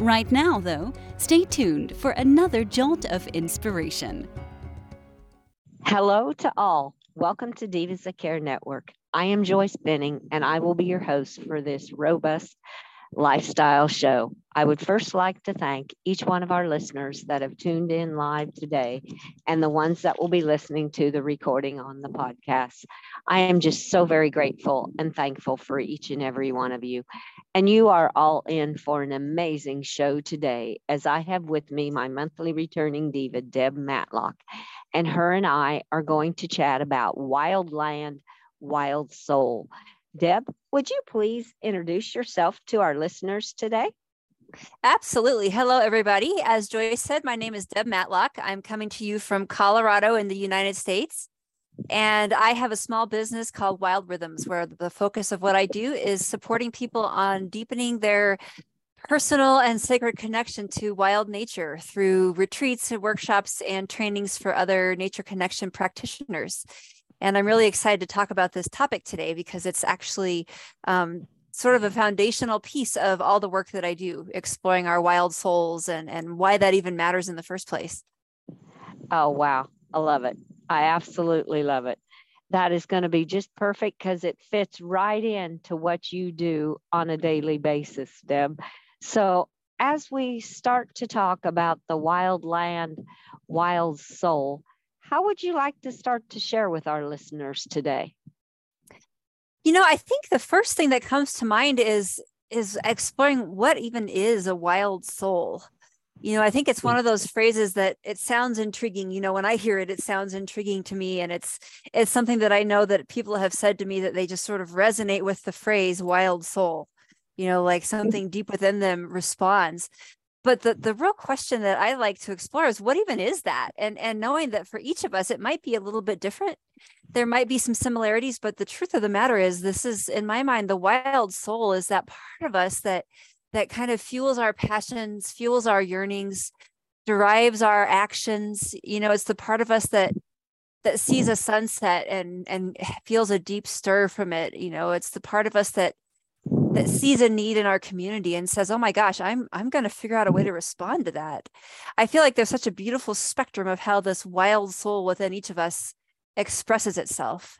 Right now, though, stay tuned for another jolt of inspiration. Hello to all. Welcome to Divas That Care Network. I am Joyce Benning, and I will be your host for this robust lifestyle show. I would first like to thank each one of our listeners that have tuned in live today and the ones that will be listening to the recording on the podcast. I am just so very grateful and thankful for each and every one of you. And you are all in for an amazing show today, as I have with me my monthly returning diva, Deb Matlock. And her and I are going to chat about wild land, wild soul. Deb, would you please introduce yourself to our listeners today? Absolutely. Hello, everybody. As Joyce said, my name is Deb Matlock. I'm coming to you from Colorado in the United States. And I have a small business called Wild Rhythms, where the focus of what I do is supporting people on deepening their personal and sacred connection to wild nature through retreats and workshops and trainings for other nature connection practitioners. And I'm really excited to talk about this topic today because it's actually um, sort of a foundational piece of all the work that I do, exploring our wild souls and, and why that even matters in the first place. Oh, wow. I love it. I absolutely love it. That is going to be just perfect because it fits right into what you do on a daily basis, Deb. So, as we start to talk about the wild land, wild soul, how would you like to start to share with our listeners today? You know, I think the first thing that comes to mind is is exploring what even is a wild soul. You know, I think it's one of those phrases that it sounds intriguing. You know, when I hear it, it sounds intriguing to me, and it's it's something that I know that people have said to me that they just sort of resonate with the phrase "wild soul." You know, like mm-hmm. something deep within them responds but the the real question that i like to explore is what even is that? And and knowing that for each of us it might be a little bit different. There might be some similarities but the truth of the matter is this is in my mind the wild soul is that part of us that that kind of fuels our passions fuels our yearnings derives our actions. You know it's the part of us that that sees a sunset and and feels a deep stir from it. You know it's the part of us that that sees a need in our community and says, "Oh my gosh, I'm I'm going to figure out a way to respond to that." I feel like there's such a beautiful spectrum of how this wild soul within each of us expresses itself.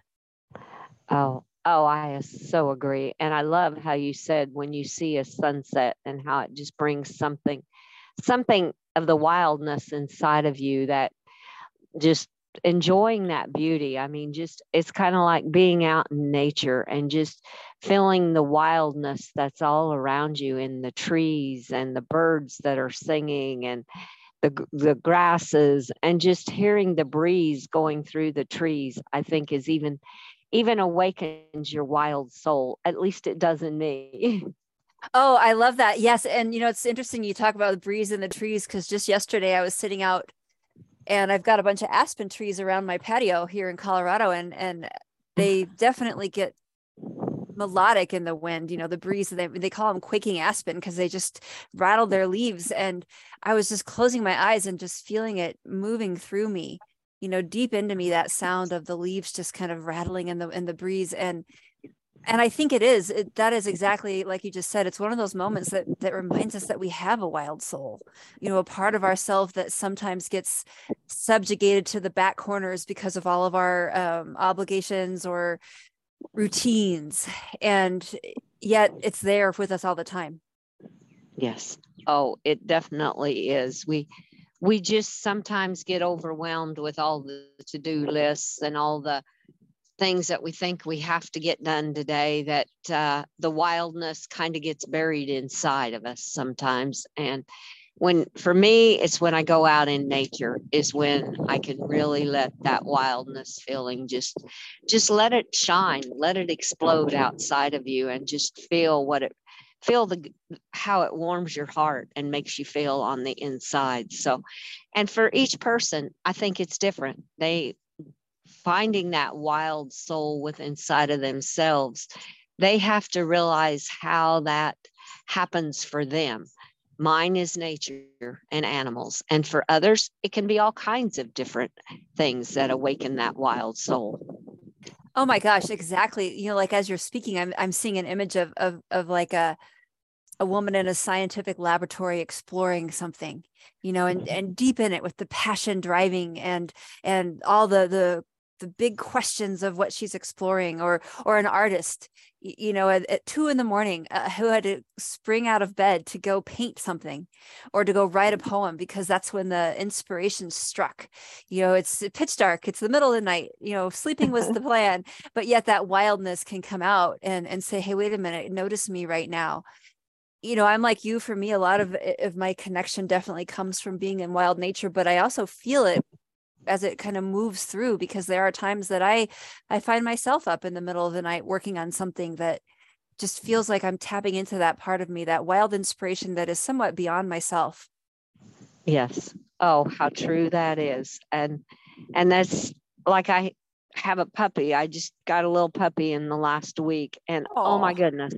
Oh, oh, I so agree. And I love how you said when you see a sunset and how it just brings something something of the wildness inside of you that just enjoying that beauty. I mean, just it's kind of like being out in nature and just feeling the wildness that's all around you in the trees and the birds that are singing and the, the grasses and just hearing the breeze going through the trees i think is even even awakens your wild soul. At least it does in me. Oh i love that. Yes and you know it's interesting you talk about the breeze in the trees because just yesterday i was sitting out and i've got a bunch of aspen trees around my patio here in colorado and and mm. they definitely get melodic in the wind you know the breeze they, they call them quaking aspen because they just rattle their leaves and i was just closing my eyes and just feeling it moving through me you know deep into me that sound of the leaves just kind of rattling in the in the breeze and and i think it is it, that is exactly like you just said it's one of those moments that that reminds us that we have a wild soul you know a part of ourself that sometimes gets subjugated to the back corners because of all of our um, obligations or routines and yet it's there with us all the time. Yes. Oh it definitely is. We we just sometimes get overwhelmed with all the to-do lists and all the things that we think we have to get done today that uh, the wildness kind of gets buried inside of us sometimes. And when for me it's when i go out in nature is when i can really let that wildness feeling just just let it shine let it explode outside of you and just feel what it feel the how it warms your heart and makes you feel on the inside. So and for each person i think it's different. They finding that wild soul within inside of themselves they have to realize how that happens for them. Mine is nature and animals and for others it can be all kinds of different things that awaken that wild soul. Oh my gosh, exactly. You know, like as you're speaking, I'm I'm seeing an image of of of like a a woman in a scientific laboratory exploring something, you know, and mm-hmm. and deep in it with the passion driving and and all the the the big questions of what she's exploring or or an artist you know at, at two in the morning uh, who had to spring out of bed to go paint something or to go write a poem because that's when the inspiration struck. You know it's pitch dark it's the middle of the night you know sleeping was the plan but yet that wildness can come out and and say hey wait a minute notice me right now. You know i'm like you for me a lot of of my connection definitely comes from being in wild nature but i also feel it as it kind of moves through because there are times that I I find myself up in the middle of the night working on something that just feels like I'm tapping into that part of me, that wild inspiration that is somewhat beyond myself. Yes. Oh, how true that is. And and that's like I have a puppy. I just got a little puppy in the last week and Aww. oh my goodness.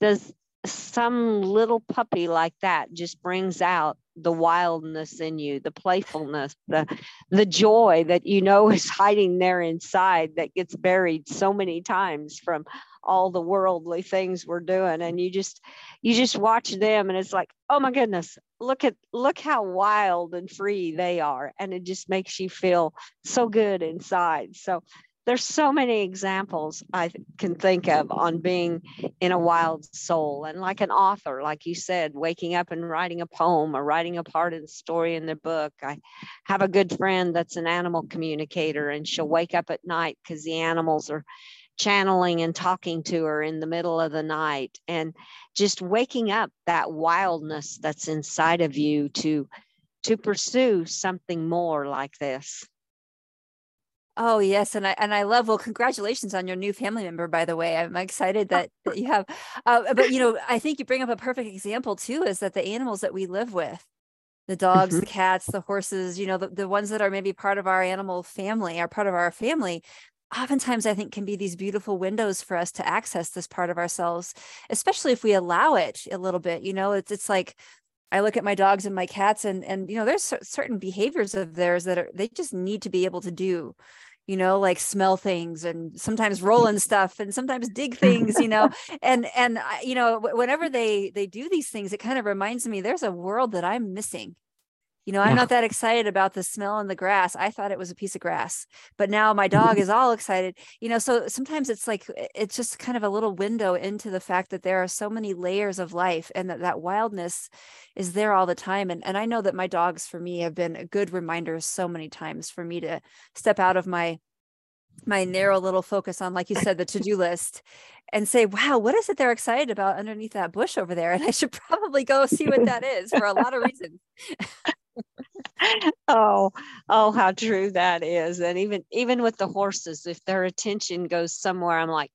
Does some little puppy like that just brings out the wildness in you the playfulness the the joy that you know is hiding there inside that gets buried so many times from all the worldly things we're doing. And you just you just watch them and it's like oh my goodness look at look how wild and free they are. And it just makes you feel so good inside. So there's so many examples I can think of on being in a wild soul. And like an author, like you said, waking up and writing a poem or writing a part of the story in the book. I have a good friend that's an animal communicator, and she'll wake up at night because the animals are channeling and talking to her in the middle of the night. And just waking up that wildness that's inside of you to to pursue something more like this. Oh yes, and I and I love. Well, congratulations on your new family member, by the way. I'm excited that, that you have. Uh, but you know, I think you bring up a perfect example too. Is that the animals that we live with, the dogs, mm-hmm. the cats, the horses. You know, the, the ones that are maybe part of our animal family, are part of our family. Oftentimes, I think can be these beautiful windows for us to access this part of ourselves, especially if we allow it a little bit. You know, it's it's like I look at my dogs and my cats and and you know there's certain behaviors of theirs that are they just need to be able to do you know like smell things and sometimes roll in stuff and sometimes dig things you know? And and you know whenever they they do these things it kind of reminds me there's a world that i'm missing you know i'm yeah. not that excited about the smell in the grass. I thought it was a piece of grass but now my dog mm-hmm. is all excited. You know so sometimes it's like it's just kind of a little window into the fact that there are so many layers of life and that that wildness is there all the time. And, and i know that my dogs for me have been a good reminder so many times for me to step out of my my narrow little focus on like you said the to-do list and say wow what is it they're excited about underneath that bush over there? And i should probably go see what that is for a lot of reasons oh oh how true that is and even even with the horses if their attention goes somewhere i'm like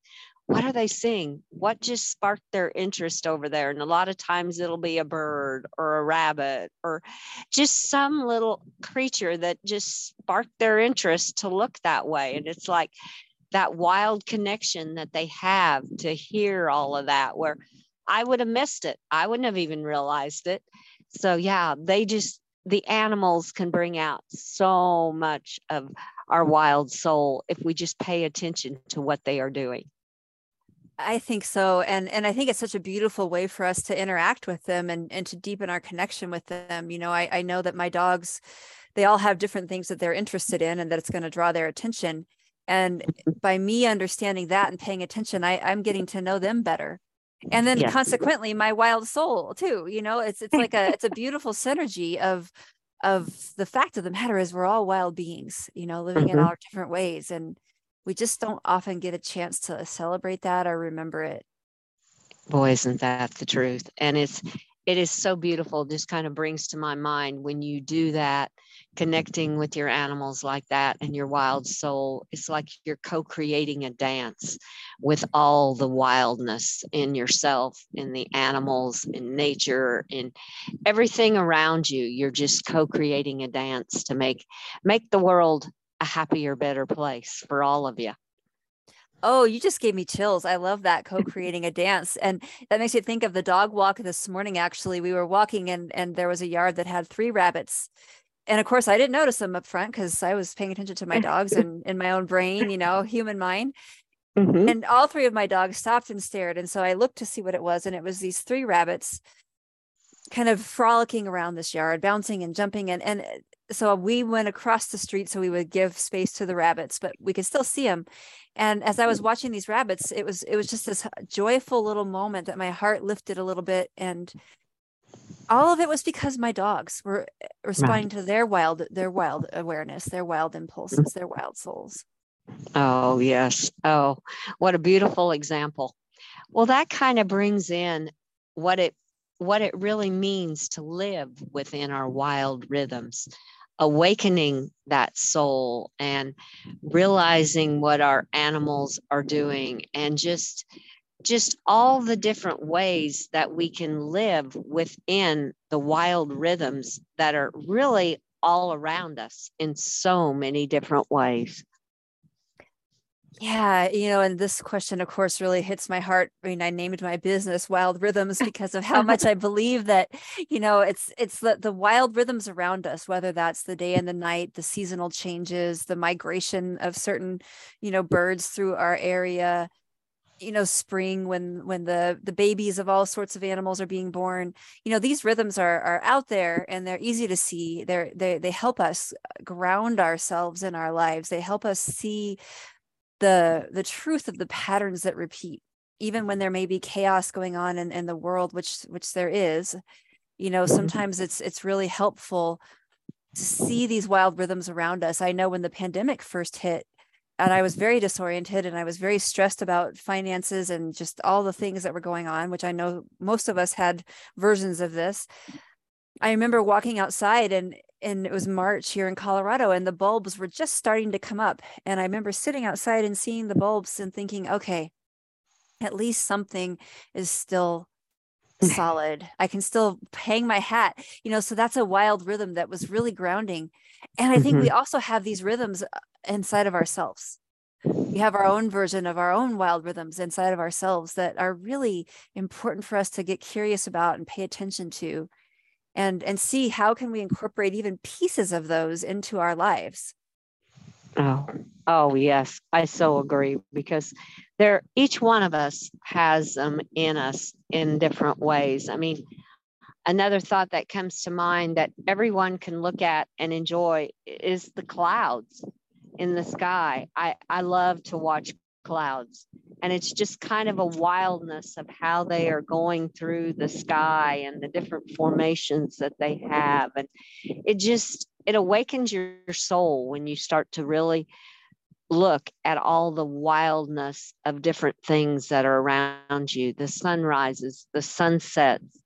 what are they seeing? What just sparked their interest over there? And a lot of times it'll be a bird or a rabbit or just some little creature that just sparked their interest to look that way and it's like that wild connection that they have to hear all of that where i would have missed it. I wouldn't have even realized it. So yeah they just the animals can bring out so much of our wild soul if we just pay attention to what they are doing. I think so. And and I think it's such a beautiful way for us to interact with them and, and to deepen our connection with them. You know, I, I know that my dogs, they all have different things that they're interested in and that it's going to draw their attention. And mm-hmm. by me understanding that and paying attention, I, I'm getting to know them better and then consequently my wild soul too you know it's it's like a it's a beautiful synergy of of the fact of the matter is we're all wild beings you know living mm-hmm. in all different ways and we just don't often get a chance to celebrate that or remember it. Boy isn't that the truth? And it's it is so beautiful just kind of brings to my mind when you do that connecting with your animals like that and your wild mm-hmm. soul it's like you're co-creating a dance with all the wildness in yourself in the animals in nature in everything around you you're just co-creating a dance to make make the world a happier better place for all of you Oh, you just gave me chills. I love that co-creating a dance. And that makes me think of the dog walk this morning. Actually, we were walking and and there was a yard that had three rabbits. And of course, I didn't notice them up front because I was paying attention to my dogs and in my own brain, you know, human mind. Mm-hmm. And all three of my dogs stopped and stared. And so I looked to see what it was. And it was these three rabbits kind of frolicking around this yard, bouncing and jumping. And, and so we went across the street so we would give space to the rabbits but we could still see them and as i was watching these rabbits it was it was just this joyful little moment that my heart lifted a little bit and all of it was because my dogs were eh, responding right. to their wild their wild awareness their wild impulses their wild souls. Oh yes. Oh what a beautiful example. Well that kind of brings in what it what it really means to live within our wild rhythms awakening that soul and realizing what our animals are doing and just just all the different ways that we can live within the wild rhythms that are really all around us in so many different ways yeah, you know, and this question, of course, really hits my heart. I mean, I named my business Wild Rhythms because of how much I believe that, you know, it's it's the the wild rhythms around us, whether that's the day and the night, the seasonal changes, the migration of certain, you know, birds through our area, you know, spring when when the the babies of all sorts of animals are being born. You know, these rhythms are are out there and they're easy to see. They're they they help us ground ourselves in our lives. They help us see the the truth of the patterns that repeat even when there may be chaos going on in, in the world which which there is you know sometimes it's it's really helpful to see these wild rhythms around us i know when the pandemic first hit and i was very disoriented and i was very stressed about finances and just all the things that were going on which i know most of us had versions of this i remember walking outside and and it was March here in Colorado, and the bulbs were just starting to come up. And I remember sitting outside and seeing the bulbs and thinking, okay, at least something is still solid. I can still hang my hat, you know. So that's a wild rhythm that was really grounding. And I think mm-hmm. we also have these rhythms uh, inside of ourselves. We have our own version of our own wild rhythms inside of ourselves that are really important for us to get curious about and pay attention to and and see how can we incorporate even pieces of those into our lives. Oh oh yes. I so agree because there each one of us has them in us in different ways. I mean another thought that comes to mind that everyone can look at and enjoy is the clouds in the sky i i love to watch clouds. And it's just kind of a wildness of how they are going through the sky and the different formations that they have. And it just, it awakens your soul when you start to really look at all the wildness of different things that are around you the sunrises, the sunsets,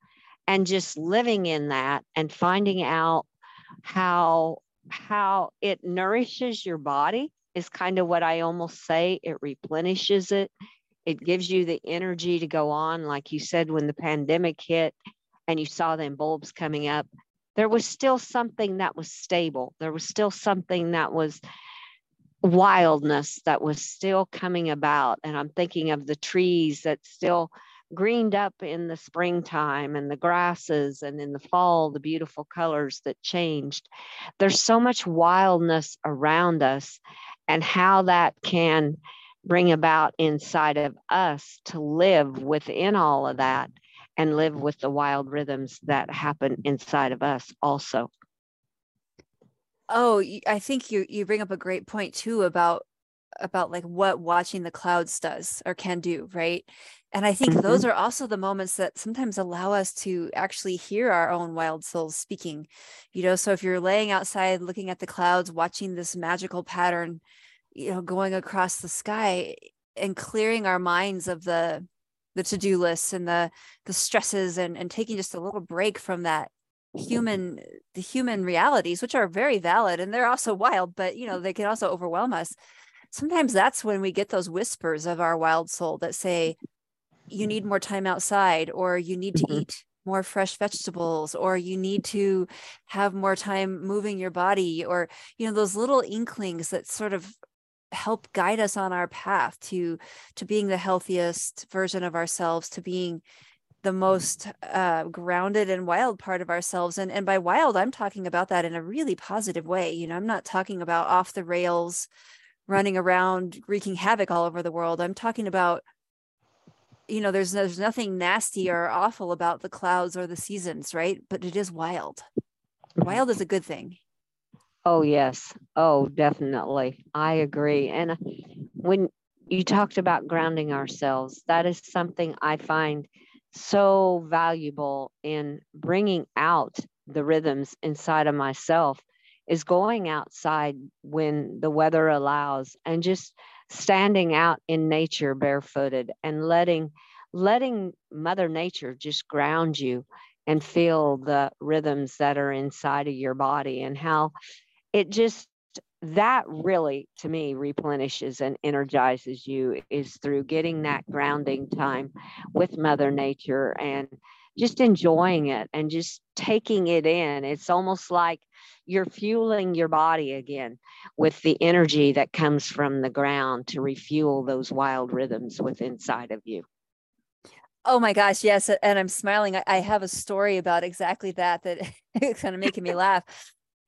and just living in that and finding out how how it nourishes your body is kind of what I almost say. It replenishes it. It gives you the energy to go on. Like you said, when the pandemic hit and you saw them bulbs coming up, there was still something that was stable. There was still something that was wildness that was still coming about. And I'm thinking of the trees that still greened up in the springtime and the grasses and in the fall the beautiful colors that changed. There's so much wildness around us and how that can bring about inside of us to live within all of that and live with the wild rhythms that happen inside of us also. Oh i think you you bring up a great point too about about like what watching the clouds does or can do right and i think mm-hmm. those are also the moments that sometimes allow us to actually hear our own wild souls speaking you know so if you're laying outside looking at the clouds watching this magical pattern you know going across the sky and clearing our minds of the the to-do lists and the the stresses and and taking just a little break from that human the human realities which are very valid and they're also wild but you know they can also overwhelm us sometimes that's when we get those whispers of our wild soul that say you need more time outside or you need to mm-hmm. eat more fresh vegetables or you need to have more time moving your body or you know those little inklings that sort of help guide us on our path to to being the healthiest version of ourselves to being the most uh, grounded and wild part of ourselves. And and by wild i'm talking about that in a really positive way. You know i'm not talking about off the rails running around wreaking havoc all over the world. I'm talking about you know there's there's nothing nasty or awful about the clouds or the seasons right but it is wild wild is a good thing Oh, yes. Oh, definitely. I agree. And when you talked about grounding ourselves, that is something I find so valuable in bringing out the rhythms inside of myself is going outside when the weather allows and just standing out in nature barefooted and letting letting mother nature just ground you and feel the rhythms that are inside of your body and how it just that really to me replenishes and energizes you is through getting that grounding time with mother nature and just enjoying it and just taking it in it's almost like you're fueling your body again with the energy that comes from the ground to refuel those wild rhythms within inside of you Oh my gosh, yes. And I'm smiling. I, have a story about exactly that that it's kind of making me laugh.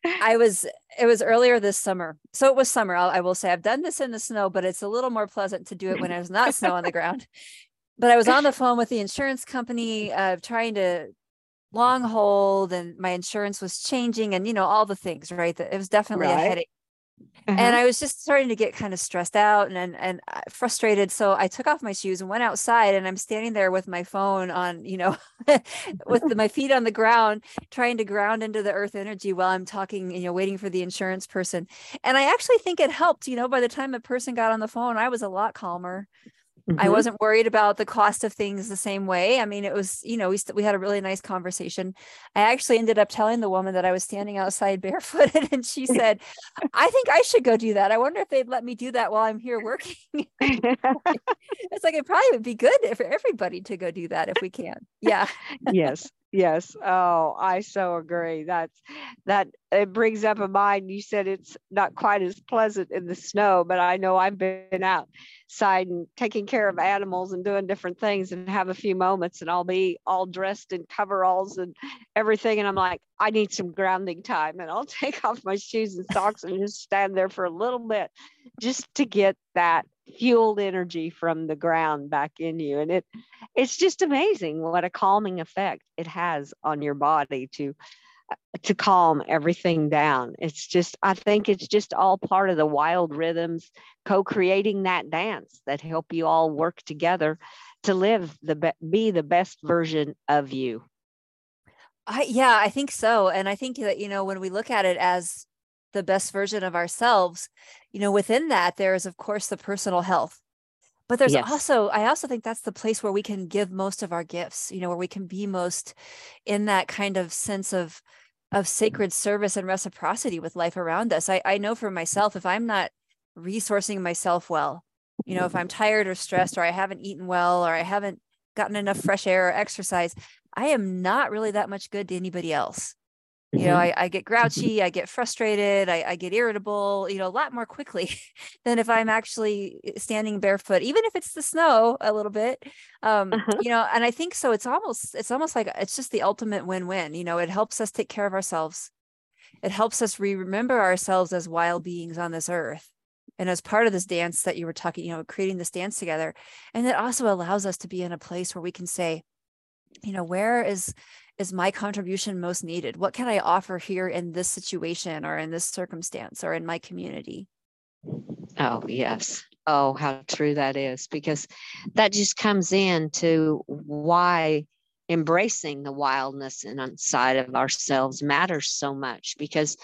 I was it was earlier this summer. So it was summer. I'll, I will say I've done this in the snow, but it's a little more pleasant to do it when there's not snow on the ground. But I was on the phone with the insurance company uh, trying to long hold and my insurance was changing and you know all the things, right? That it was definitely right. a headache uh-huh. And I was just starting to get kind of stressed out and, and and uh, frustrated. So I took off my shoes and went outside. And I'm standing there with my phone on, you know, with the, my feet on the ground, trying to ground into the earth energy while I'm talking, you know, waiting for the insurance person. And I actually think it helped. You know, by the time the person got on the phone, I was a lot calmer. Mm-hmm. I wasn't worried about the cost of things the same way. I mean, it was, you know, we st- we had a really nice conversation. I actually ended up telling the woman that I was standing outside barefooted, and she said, "I think I should go do that. I wonder if they'd let me do that while I'm here working." it's like it probably would be good for everybody to go do that if we can. Yeah. yes. Yes. Oh, I so agree. That's that it brings up a mind. You said it's not quite as pleasant in the snow, but I know I've been outside and taking care of animals and doing different things and have a few moments and I'll be all dressed in coveralls and everything. And I'm like, I need some grounding time. And I'll take off my shoes and socks and just stand there for a little bit just to get that fueled energy from the ground back in you. And it it's just amazing what a calming effect it has on your body to to calm everything down. It's just i think it's just all part of the wild rhythms co-creating that dance that help you all work together to live the be, the best version of you. I, yeah i think so. And i think that you know when we look at it as the best version of ourselves you know within that there is of course the personal health. But there's yes. also i also think that's the place where we can give most of our gifts you know where we can be most in that kind of sense of of sacred service and reciprocity with life around us. I, I know for myself if i'm not resourcing myself well you know if i'm tired or stressed or i haven't eaten well or i haven't gotten enough fresh air or exercise i am not really that much good to anybody else you know mm-hmm. I, I, get grouchy i get frustrated I, I, get irritable you know a lot more quickly than if i'm actually eh, standing barefoot even if it's the snow a little bit um uh-huh. you know and i think so it's almost it's almost like it's just the ultimate win-win you know it helps us take care of ourselves it helps us remember ourselves as wild beings on this earth and as part of this dance that you were talking you know creating this dance together and it also allows us to be in a place where we can say you know where is is my contribution most needed? What can I offer here in this situation or in this circumstance or in my community? Oh, yes. Oh, how true that is, because that just comes in to why embracing the wildness inside of ourselves matters so much because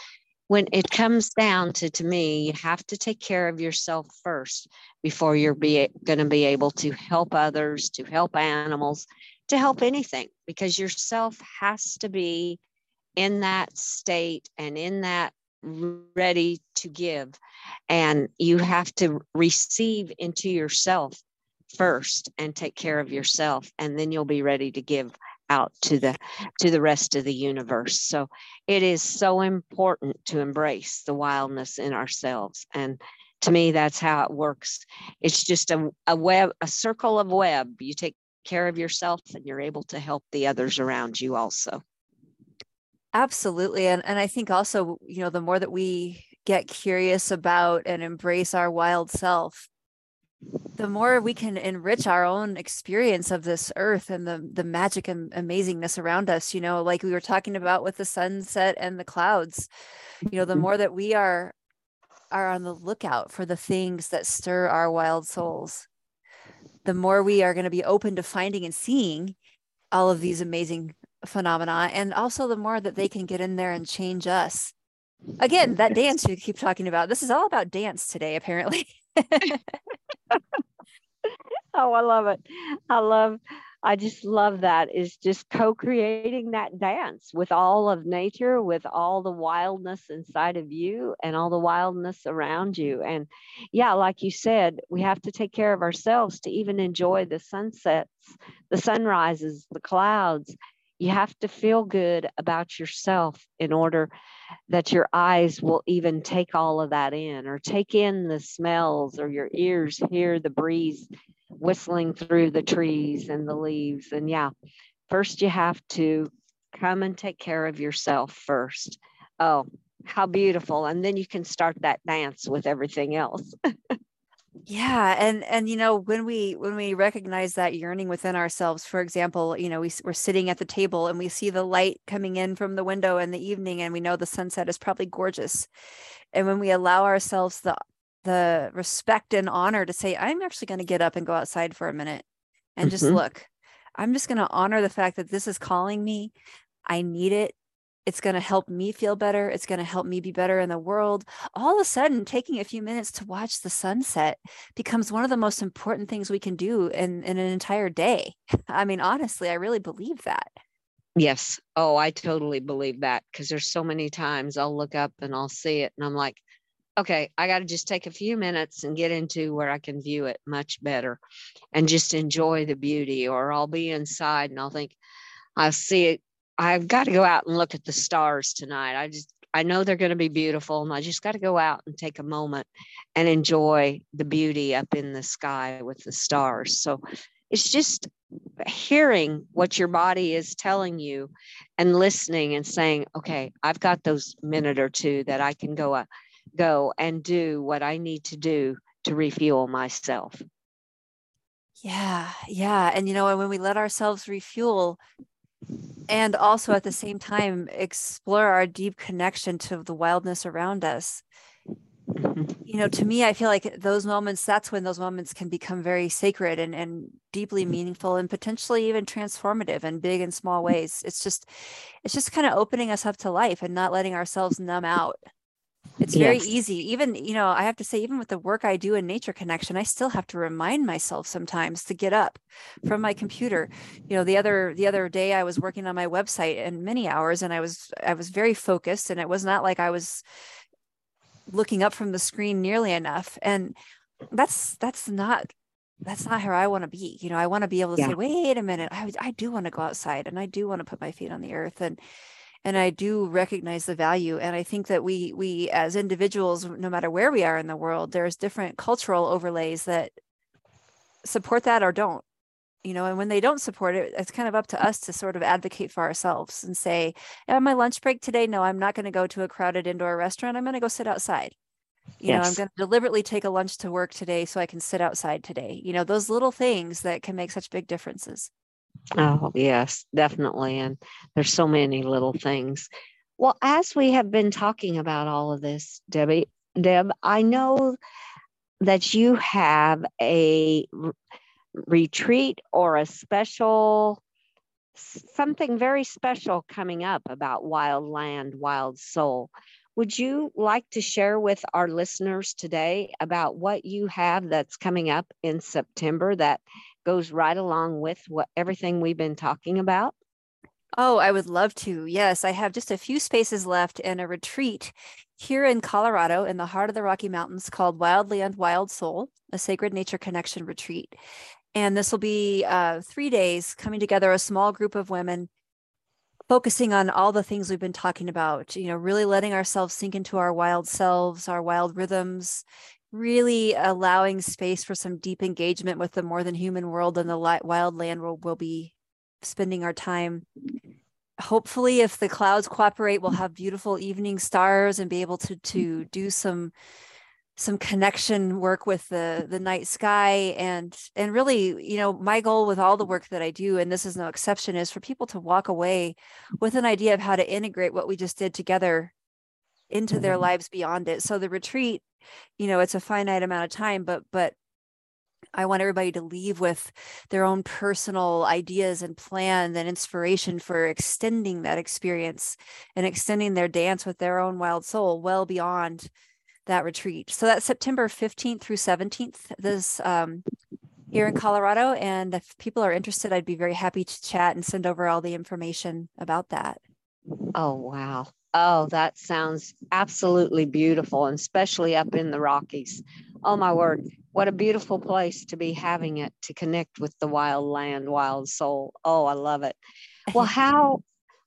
when it comes down to to me you have to take care of yourself first before you're be, going to be able to help others to help animals to help anything because yourself has to be in that state and in that ready to give. And you have to receive into yourself first and take care of yourself and then you'll be ready to give out to the to the rest of the universe. So it is so important to embrace the wildness in ourselves. And to me that's how it works. It's just a, a web a circle of web. You take care of yourself and you're able to help the others around you also absolutely and and i think also you know the more that we get curious about and embrace our wild self the more we can enrich our own experience of this earth and the the magic and amazingness around us you know like we were talking about with the sunset and the clouds you know the mm-hmm. more that we are are on the lookout for the things that stir our wild souls the more we are going to be open to finding and seeing all of these amazing phenomena and also the more that they can get in there and change us. Again that dance you keep talking about this is all about dance today apparently. Oh, I love it. I love, I just love that is just co-creating that dance with all of nature, with all the wildness inside of you and all the wildness around you. And yeah, like you said, we have to take care of ourselves to even enjoy the sunsets, the sunrises, the clouds. You have to feel good about yourself in order that your eyes will even take all of that in or take in the smells or your ears hear the breeze whistling through the trees and the leaves. And yeah, first you have to come and take care of yourself first. Oh, how beautiful. And then you can start that dance with everything else. yeah and and you know when we when we recognize that yearning within ourselves for example you know we, we're sitting at the table and we see the light coming in from the window in the evening and we know the sunset is probably gorgeous and when we allow ourselves the the respect and honor to say i'm actually going to get up and go outside for a minute and mm-hmm. just look i'm just going to honor the fact that this is calling me i need it it's going to help me feel better. It's going to help me be better in the world. All of a sudden, taking a few minutes to watch the sunset becomes one of the most important things we can do in, in an entire day. I mean, honestly, I really believe that. Yes. Oh, I totally believe that because there's so many times I'll look up and I'll see it and I'm like, okay, I got to just take a few minutes and get into where I can view it much better and just enjoy the beauty. Or I'll be inside and I'll think, I'll see it I've got to go out and look at the stars tonight. I just, I know they're going to be beautiful, and I just got to go out and take a moment and enjoy the beauty up in the sky with the stars. So it's just hearing what your body is telling you and listening and saying, okay, I've got those minute or two that I can go, uh, go and do what I need to do to refuel myself. Yeah, yeah. And you know, when we let ourselves refuel, and also at the same time explore our deep connection to the wildness around us you know to me i feel like those moments that's when those moments can become very sacred and, and deeply meaningful and potentially even transformative in big and small ways it's just it's just kind of opening us up to life and not letting ourselves numb out it's very yes. easy even you know i have to say even with the work i do in nature connection i still have to remind myself sometimes to get up from my computer you know the other the other day i was working on my website and many hours and i was i was very focused and it was not like i was looking up from the screen nearly enough and that's that's not that's not how I want to be. You know, I want to be able to yeah. say, wait a minute, I, I do want to go outside and I do want to put my feet on the earth. And and i do recognize the value and i think that we we as individuals no matter where we are in the world there's different cultural overlays that support that or don't you know and when they don't support it it's kind of up to us to sort of advocate for ourselves and say on my lunch break today? No i'm not going to go to a crowded indoor restaurant. I'm going to go sit outside. You yes. know i'm going to deliberately take a lunch to work today so i can sit outside today. You know those little things that can make such big differences Oh, yes, definitely. And there's so many little things. Well, as we have been talking about all of this, Debbie, Deb, I know that you have a retreat or a special something very special coming up about wild land, wild soul. Would you like to share with our listeners today about what you have that's coming up in September that goes right along with what everything we've been talking about? Oh, I would love to. Yes, I have just a few spaces left and a retreat here in Colorado in the heart of the Rocky Mountains called Wild Land, Wild Soul, a sacred nature connection retreat. And this will be uh, three days coming together, a small group of women focusing on all the things we've been talking about, you know, really letting ourselves sink into our wild selves, our wild rhythms, really allowing space for some deep engagement with the more than human world and the wild land where we'll be spending our time. Hopefully, if the clouds cooperate, we'll have beautiful evening stars and be able to to do some some connection work with the the night sky and and really you know my goal with all the work that i do and this is no exception is for people to walk away with an idea of how to integrate what we just did together into their mm-hmm. lives beyond it so the retreat you know it's a finite amount of time but but I want everybody to leave with their own personal ideas and plans and inspiration for extending that experience and extending their dance with their own wild soul well beyond that retreat. So that's September 15th through 17th this um, here in Colorado. And if people are interested, I'd be very happy to chat and send over all the information about that. Oh, wow. Oh, that sounds absolutely beautiful, and especially up in the Rockies. Oh, my word. What a beautiful place to be having it to connect with the wild land, wild soul. Oh, I love it. Well, how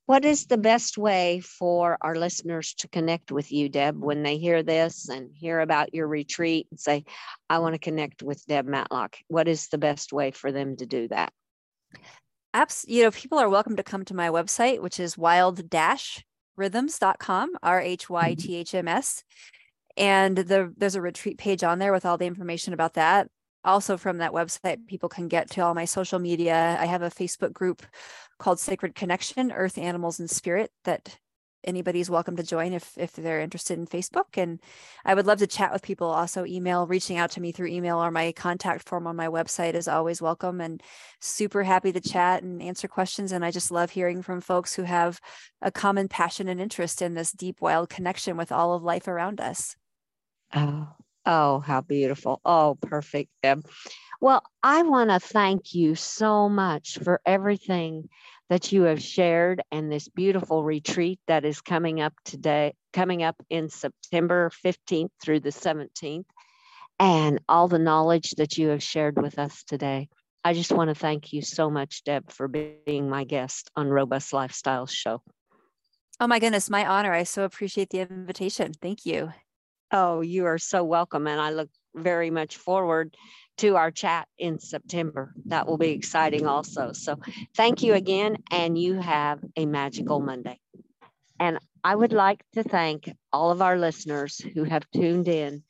what is the best way for our listeners to connect with you, Deb, when they hear this and hear about your retreat and say, I want to connect with Deb Matlock? What is the best way for them to do that? Apps, you know, people are welcome to come to my website, which is wild rhythms.com, mm-hmm. R H Y T H M S. And the, there's a retreat page on there with all the information about that. Also from that website people can get to all my social media. I have a facebook group called sacred connection earth animals and spirit that anybody's welcome to join if if they're interested in facebook and i would love to chat with people also email reaching out to me through email or my contact form on my website is always welcome and super happy to chat and answer questions and i just love hearing from folks who have a common passion and interest in this deep wild connection with all of life around us oh Oh, how beautiful. Oh, perfect. Well, I want to thank you so much for everything that you have shared and this beautiful retreat that is coming up today, coming up in September 15th through the 17th, and all the knowledge that you have shared with us today. I just want to thank you so much, Deb, for being my guest on Robust Lifestyle Show. Oh, my goodness, my honor. I so appreciate the invitation. Thank you. Oh, you are so welcome. And I look very much forward to our chat in September. That will be exciting also. So thank you again. And you have a magical Monday. And I would like to thank all of our listeners who have tuned in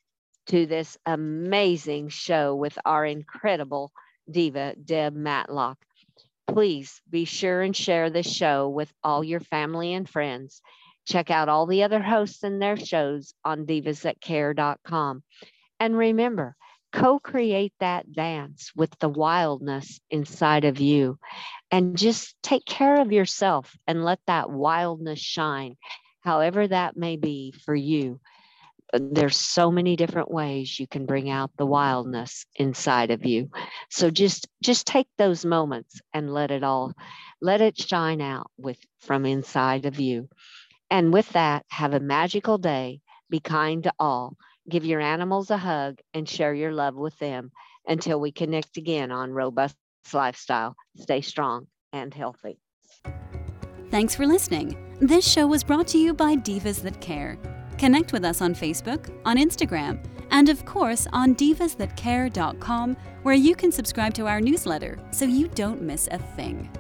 to this amazing show with our incredible diva, Deb Matlock. Please be sure and share this show with all your family and friends. Check out all the other hosts and their shows on divasthatcare.com. And remember, co create that dance with the wildness inside of you. And just take care of yourself and let that wildness shine, however that may be for you. There's so many different ways you can bring out the wildness inside of you. So just just take those moments and let it all let it shine out with from inside of you. And with that, have a magical day. Be kind to all. Give your animals a hug and share your love with them until we connect again on Robust Lifestyle. Stay strong and healthy. Thanks for listening. This show was brought to you by Divas That Care. Connect with us on Facebook, on Instagram, and of course on divasthatcare.com, where you can subscribe to our newsletter so you don't miss a thing.